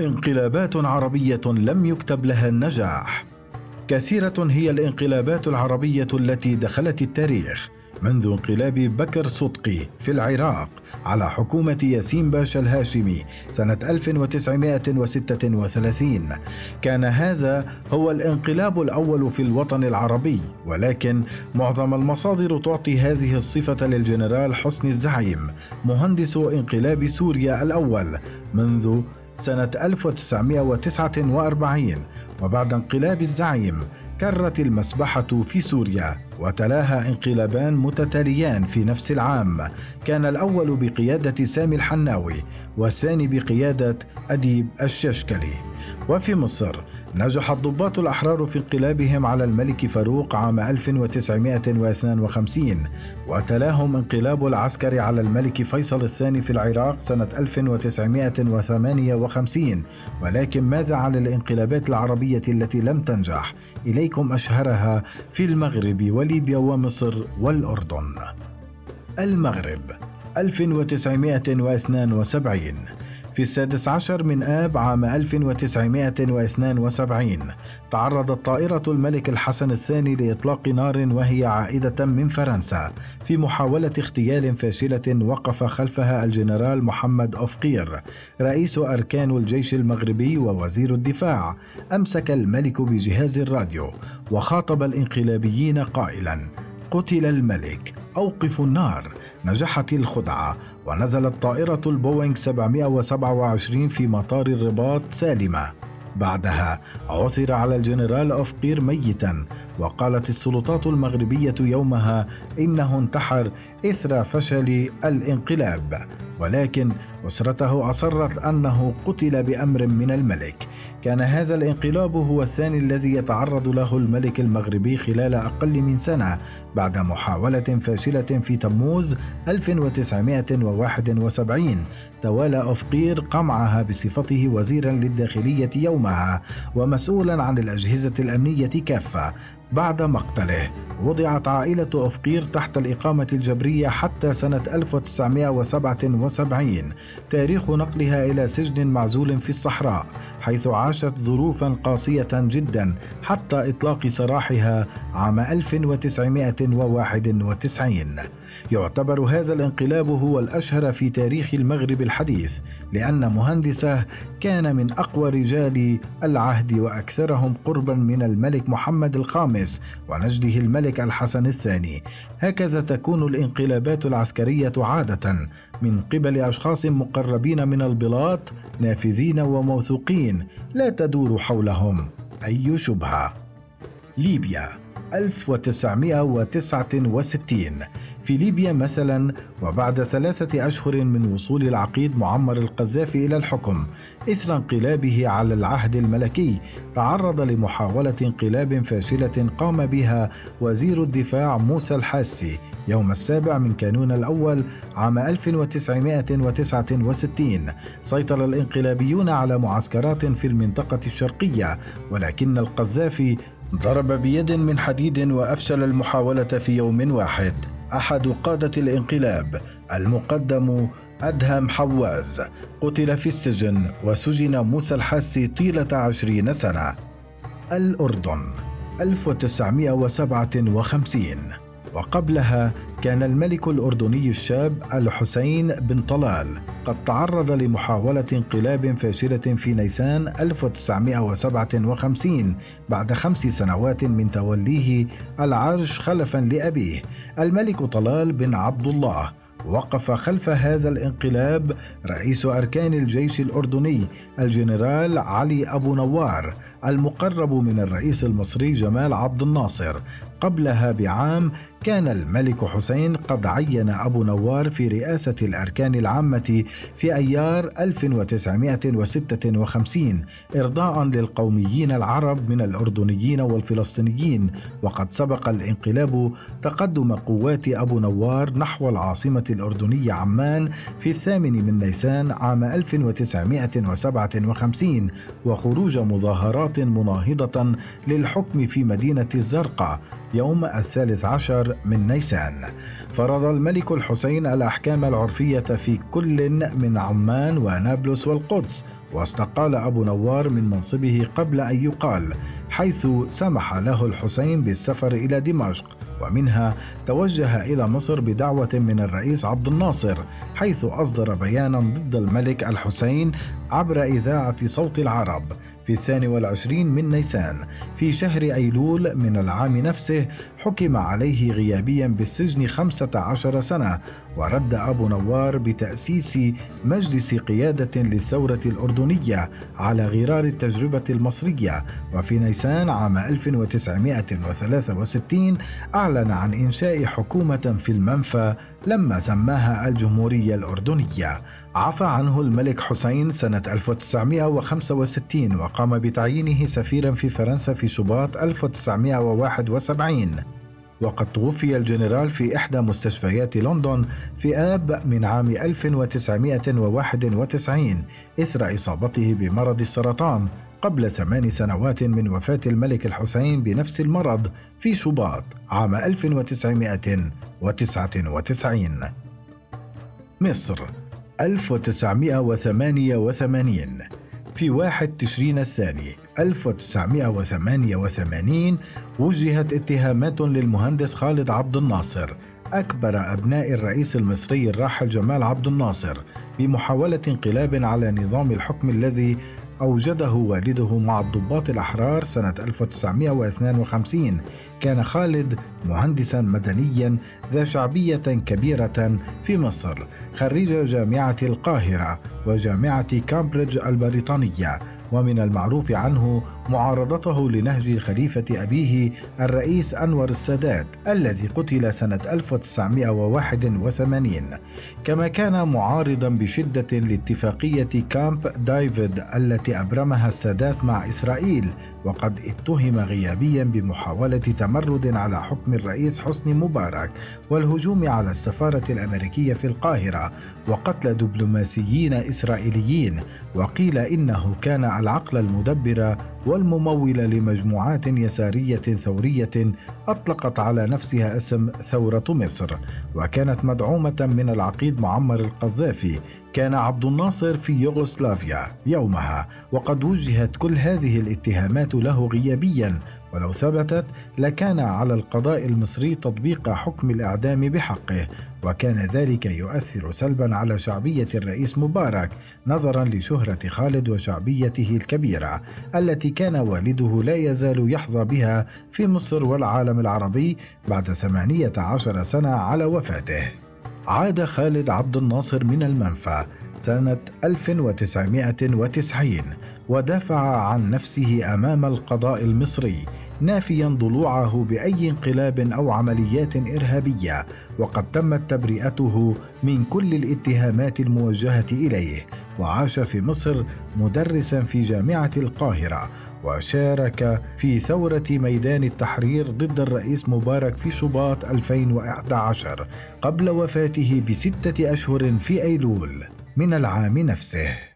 انقلابات عربية لم يكتب لها النجاح. كثيرة هي الانقلابات العربية التي دخلت التاريخ منذ انقلاب بكر صدقي في العراق على حكومة ياسين باشا الهاشمي سنة 1936 كان هذا هو الانقلاب الأول في الوطن العربي ولكن معظم المصادر تعطي هذه الصفة للجنرال حسني الزعيم مهندس انقلاب سوريا الأول منذ سنة 1949 وبعد انقلاب الزعيم كرت المسبحة في سوريا وتلاها انقلابان متتاليان في نفس العام. كان الأول بقيادة سامي الحناوي والثاني بقيادة أديب الششكلي. وفي مصر نجح الضباط الأحرار في انقلابهم على الملك فاروق عام 1952 وتلاهم انقلاب العسكر على الملك فيصل الثاني في العراق سنة 1958 ولكن ماذا عن الانقلابات العربية التي لم تنجح؟ إليكم أشهرها في المغرب وليبيا ومصر والأردن المغرب 1972 في السادس عشر من آب عام 1972 تعرضت طائرة الملك الحسن الثاني لإطلاق نار وهي عائدة من فرنسا في محاولة اغتيال فاشلة وقف خلفها الجنرال محمد أوفقير رئيس أركان الجيش المغربي ووزير الدفاع أمسك الملك بجهاز الراديو وخاطب الانقلابيين قائلا قتل الملك أوقفوا النار نجحت الخدعة ونزلت طائرة البوينغ 727 في مطار الرباط سالمة. بعدها عثر على الجنرال أوفقير ميتا وقالت السلطات المغربية يومها إنه انتحر إثر فشل الانقلاب ولكن أسرته أصرت أنه قتل بأمر من الملك. كان هذا الانقلاب هو الثاني الذي يتعرض له الملك المغربي خلال أقل من سنة بعد محاولة فاشلة في تموز 1971 توالى أفقير قمعها بصفته وزيرا للداخلية يومها ومسؤولا عن الأجهزة الأمنية كافة. بعد مقتله وضعت عائلة أفقير تحت الإقامة الجبرية حتى سنة 1977 تاريخ نقلها إلى سجن معزول في الصحراء حيث عاشت ظروفا قاسية جدا حتى إطلاق سراحها عام 1991 يعتبر هذا الانقلاب هو الأشهر في تاريخ المغرب الحديث لأن مهندسه كان من أقوى رجال العهد وأكثرهم قربا من الملك محمد الخامس ونجده الملك الحسن الثاني. هكذا تكون الانقلابات العسكرية عادة من قبل أشخاص مقربين من البلاط نافذين وموثوقين لا تدور حولهم أي شبهة. ليبيا. 1969 في ليبيا مثلا وبعد ثلاثة أشهر من وصول العقيد معمر القذافي إلى الحكم إثر انقلابه على العهد الملكي تعرض لمحاولة انقلاب فاشلة قام بها وزير الدفاع موسى الحاسي يوم السابع من كانون الأول عام 1969 سيطر الانقلابيون على معسكرات في المنطقة الشرقية ولكن القذافي ضرب بيد من حديد وأفشل المحاولة في يوم واحد. أحد قادة الانقلاب المقدم أدهم حواز قتل في السجن وسجن موسى الحاسي طيلة عشرين سنة. الأردن 1957 وقبلها كان الملك الأردني الشاب الحسين بن طلال. قد تعرض لمحاولة انقلاب فاشلة في نيسان 1957 بعد خمس سنوات من توليه العرش خلفا لأبيه. الملك طلال بن عبد الله وقف خلف هذا الانقلاب رئيس أركان الجيش الأردني الجنرال علي أبو نوار المقرب من الرئيس المصري جمال عبد الناصر قبلها بعام كان الملك حسين قد عين أبو نوار في رئاسة الأركان العامة في أيار 1956 إرضاء للقوميين العرب من الأردنيين والفلسطينيين. وقد سبق الانقلاب تقدم قوات أبو نوار نحو العاصمة الأردنية عمان في الثامن من نيسان عام 1957 وخروج مظاهرات مناهضة للحكم في مدينة الزرقاء. يوم الثالث عشر من نيسان. فرض الملك الحسين الأحكام العرفية في كل من عمان ونابلس والقدس واستقال أبو نوار من منصبه قبل أن يقال. حيث سمح له الحسين بالسفر إلى دمشق ومنها توجه إلى مصر بدعوة من الرئيس عبد الناصر حيث أصدر بيانا ضد الملك الحسين عبر إذاعة صوت العرب في الثاني والعشرين من نيسان. في شهر أيلول من العام نفسه حكم عليه غيابيا بالسجن خمسة عشر سنة ورد أبو نوار بتأسيس مجلس قيادة للثورة الأردنية على غرار التجربة المصرية. وفي نيسان عام 1963 أعلن عن إنشاء حكومة في المنفى لما سماها الجمهورية الأردنية. عفى عنه الملك حسين سنة 1965 وقام بتعيينه سفيرا في فرنسا في شباط 1971 وقد توفي الجنرال في إحدى مستشفيات لندن في آب من عام 1991 إثر إصابته بمرض السرطان قبل ثمان سنوات من وفاة الملك الحسين بنفس المرض في شباط عام 1999 مصر 1988 في واحد تشرين الثاني 1988 وجهت اتهامات للمهندس خالد عبد الناصر أكبر أبناء الرئيس المصري الراحل جمال عبد الناصر بمحاولة انقلاب على نظام الحكم الذي أوجده والده مع الضباط الأحرار سنة 1952 كان خالد مهندسا مدنيا ذا شعبية كبيرة في مصر خريج جامعة القاهرة وجامعة كامبريدج البريطانية. ومن المعروف عنه معارضته لنهج الخليفة أبيه الرئيس أنور السادات الذي قتل سنة 1981 كما كان معارضا بشدة لاتفاقية كامب دايفيد التي أبرمها السادات مع إسرائيل وقد اتهم غيابيا بمحاولة تمرد على حكم الرئيس حسني مبارك والهجوم على السفارة الأمريكية في القاهرة وقتل دبلوماسيين إسرائيليين وقيل إنه كان العقل المدبر والممول لمجموعات يسارية ثورية أطلقت على نفسها اسم ثورة مصر وكانت مدعومة من العقيد معمر القذافي كان عبد الناصر في يوغوسلافيا يومها وقد وجهت كل هذه الاتهامات له غيابيا ولو ثبتت لكان على القضاء المصري تطبيق حكم الإعدام بحقه وكان ذلك يؤثر سلبا على شعبية الرئيس مبارك نظرا لشهرة خالد وشعبيته الكبيرة التي كان والده لا يزال يحظى بها في مصر والعالم العربي بعد ثمانية عشر سنة على وفاته. عاد خالد عبد الناصر من المنفى سنة 1990 ودافع عن نفسه أمام القضاء المصري نافيا ضلوعه بأي انقلاب أو عمليات إرهابية وقد تمت تبرئته من كل الاتهامات الموجهة إليه وعاش في مصر مدرسا في جامعة القاهرة وشارك في ثورة ميدان التحرير ضد الرئيس مبارك في شباط 2011 قبل وفاته بستة أشهر في أيلول من العام نفسه.